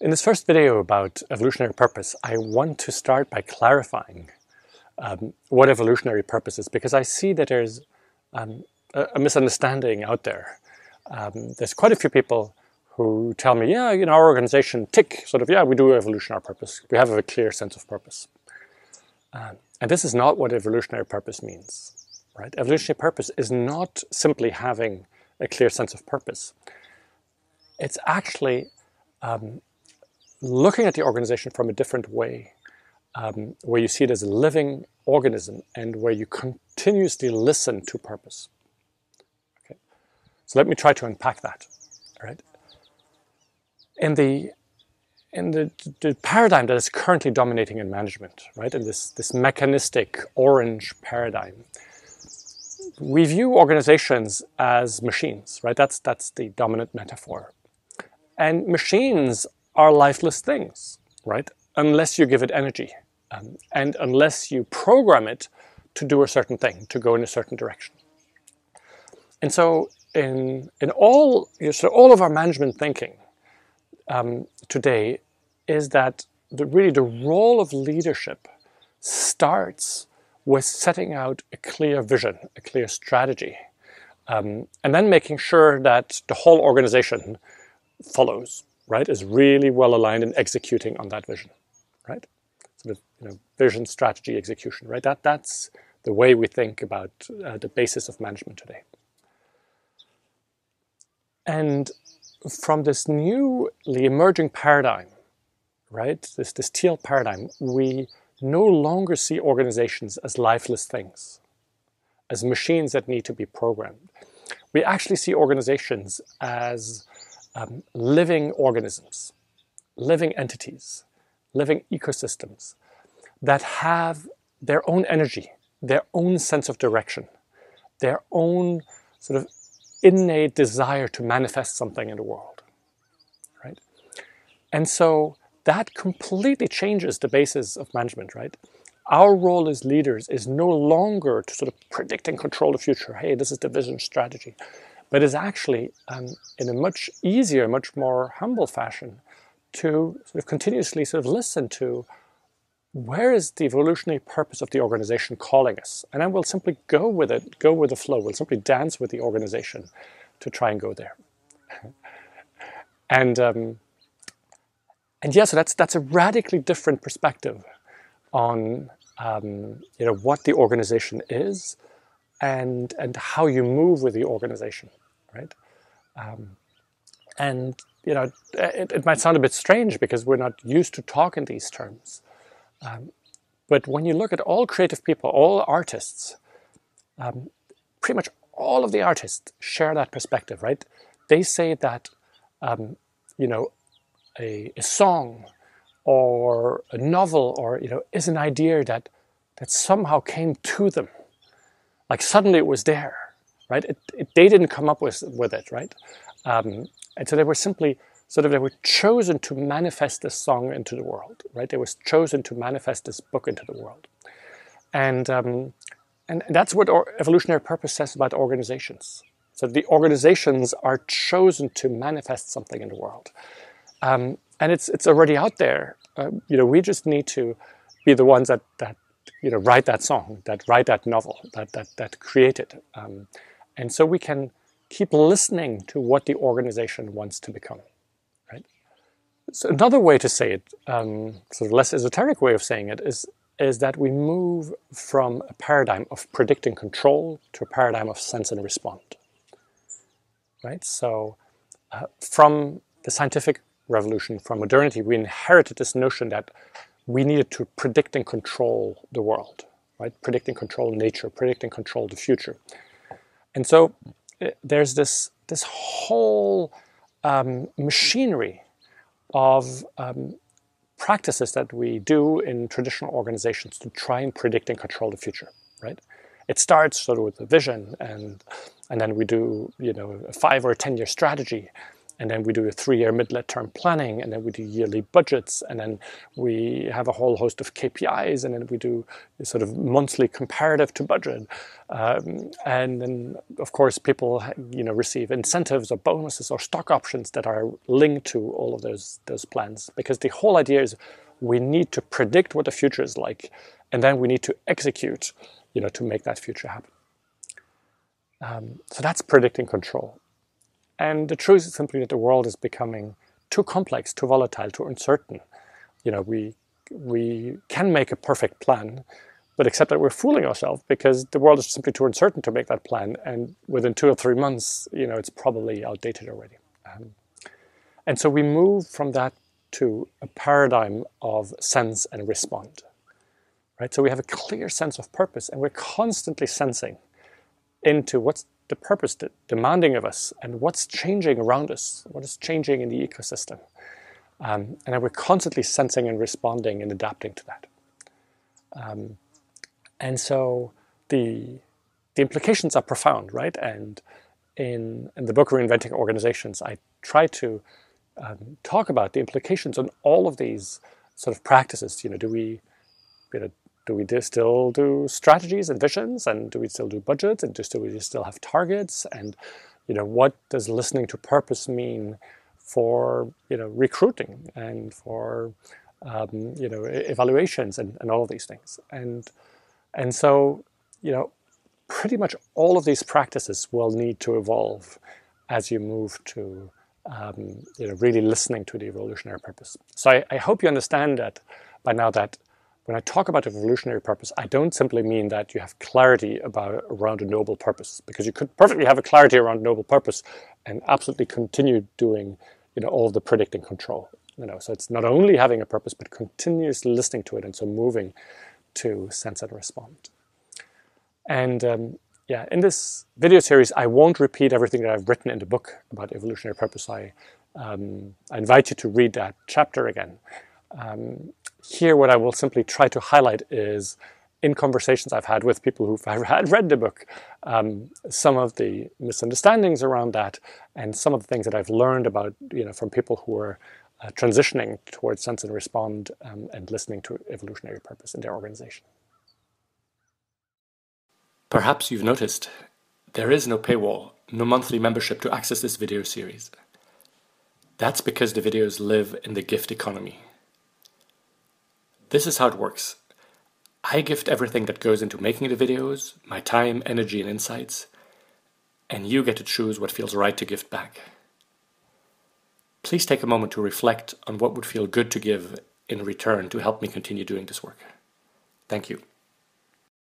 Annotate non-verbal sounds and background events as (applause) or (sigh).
In this first video about evolutionary purpose, I want to start by clarifying um, what evolutionary purpose is because I see that there's um, a, misunderstanding out there. Um, there's quite a few people who tell me, yeah, know, our organization, tick, sort of, yeah, we do evolutionary purpose. We have a clear sense of purpose. Um, and this is not what evolutionary purpose means, right? Evolutionary purpose is not simply having a clear sense of purpose. It's actually um, looking at the organization from a different way, um, where you see it as a living organism and where you continuously listen to purpose. Okay, so let me try to unpack that. All right, in the in the, the paradigm that is currently dominating in management, right, in this this mechanistic orange paradigm, we view organizations as machines, right? That's that's the dominant metaphor. And machines are lifeless things, right? Unless you give it energy um, and unless you program it to do a certain thing, to go in a certain direction. And so, in, in all, so all of our management thinking um, today is that the, really the role of leadership starts with setting out a clear vision, a clear strategy, um, and then making sure that the whole organization follows right, is really well aligned in executing on that vision, right? Sort of, you know, vision, strategy, execution, right? That that's the way we think about uh, the basis of management today. And from this newly emerging paradigm, right, this this teal paradigm, we no longer see organizations as lifeless things, as machines that need to be programmed. We actually see organizations as um, living organisms, living entities, living ecosystems that have their own energy, their own sense of direction, their own sort of innate desire to manifest something in the world. Right? And so that completely changes the basis of management, right? Our role as leaders is no longer to sort of predict and control the future. Hey, this is the vision strategy but is actually um, in a much easier, much more humble fashion to sort of continuously sort of listen to where is the evolutionary purpose of the organization calling us? And then we'll simply go with it, go with the flow. We'll simply dance with the organization to try and go there. (laughs) and um, and yeah, so that's that's a radically different perspective on um, you know what the organization is and and how you move with the organization right? Um, and you know, it, it, might sound a bit strange because we're not used to talk in these terms. Um, but when you look at all creative people, all artists, um, pretty much all of the artists share that perspective, right? They say that, um, you know, a, a, song or a novel or, you know, is an idea that, that somehow came to them. Like suddenly it was there right? It, it, they didn't come up with, with it, right? Um, and so they were simply sort of, they were chosen to manifest this song into the world, right? They were chosen to manifest this book into the world. And, um, and that's what evolutionary purpose says about organizations. So the organizations are chosen to manifest something in the world. Um, and it's, it's already out there. Uh, you know, we just need to be the ones that, that you know, write that song, that write that novel, that, that, that create it. Um, and so we can keep listening to what the organization wants to become. Right? So another way to say it, um, sort of less esoteric way of saying it, is is that we move from a paradigm of predict and control to a paradigm of sense and respond. Right? So uh, from the scientific revolution, from modernity, we inherited this notion that we needed to predict and control the world, right? Predict and control nature, predict and control the future. And so eh, there's this, this whole um, machinery of um, practices that we do in traditional organizations to try and predict and control the future, right? It starts sort of with a vision, and and then we do you know a five or a ten year strategy, and then we do a three-year mid-term planning, and then we do yearly budgets, and then we have a whole host of KPIs, and then we do sort of monthly comparative to budget, um, and then of course people you know receive incentives or bonuses or stock options that are linked to all of those those plans because the whole idea is we need to predict what the future is like, and then we need to execute, you know, to make that future happen. Um, so that's predicting control. And the truth is simply that the world is becoming too complex, too volatile, too uncertain. You know, we we can make a perfect plan, but except that we're fooling ourselves because the world is simply too uncertain to make that plan. And within two or three months, you know, it's probably outdated already. Um, and so we move from that to a paradigm of sense and respond. Right? So we have a clear sense of purpose and we're constantly sensing into what's the purpose demanding of us and what's changing around us, what is changing in the ecosystem. Um, and we're constantly sensing and responding and adapting to that. Um, and so the, the implications are profound, right? And in, in the book Reinventing Organizations, I try to um, talk about the implications on all of these sort of practices. You know, do we, you know, do we do still do strategies and visions, and do we still do budgets, and do we still have targets, and you know, what does listening to purpose mean for you know recruiting and for um, you know evaluations and, and all of these things, and and so you know, pretty much all of these practices will need to evolve as you move to um, you know, really listening to the evolutionary purpose. So I, I, hope you understand that by now that when I talk about evolutionary purpose, I don't simply mean that you have clarity about around a noble purpose, because you could perfectly have a clarity around a noble purpose and absolutely continue doing, you know, all the predicting control. You know, so it's not only having a purpose, but continuously listening to it, and so moving to sense and respond. And um, yeah, in this video series, I won't repeat everything that I've written in the book about evolutionary purpose. I, um, I invite you to read that chapter again. Um, here, what I will simply try to highlight is in conversations I've had with people who've (laughs) had read the book, um, some of the misunderstandings around that, and some of the things that I've learned about, you know, from people who are uh, transitioning towards sense and respond um, and listening to evolutionary purpose in their organization. Perhaps you've noticed there is no paywall, no monthly membership to access this video series. That's because the videos live in the gift economy. This is how it works. I gift everything that goes into making the videos, my time, energy, and insights, and you get to choose what feels right to gift back. Please take a moment to reflect on what would feel good to give in return to help me continue doing this work. Thank you.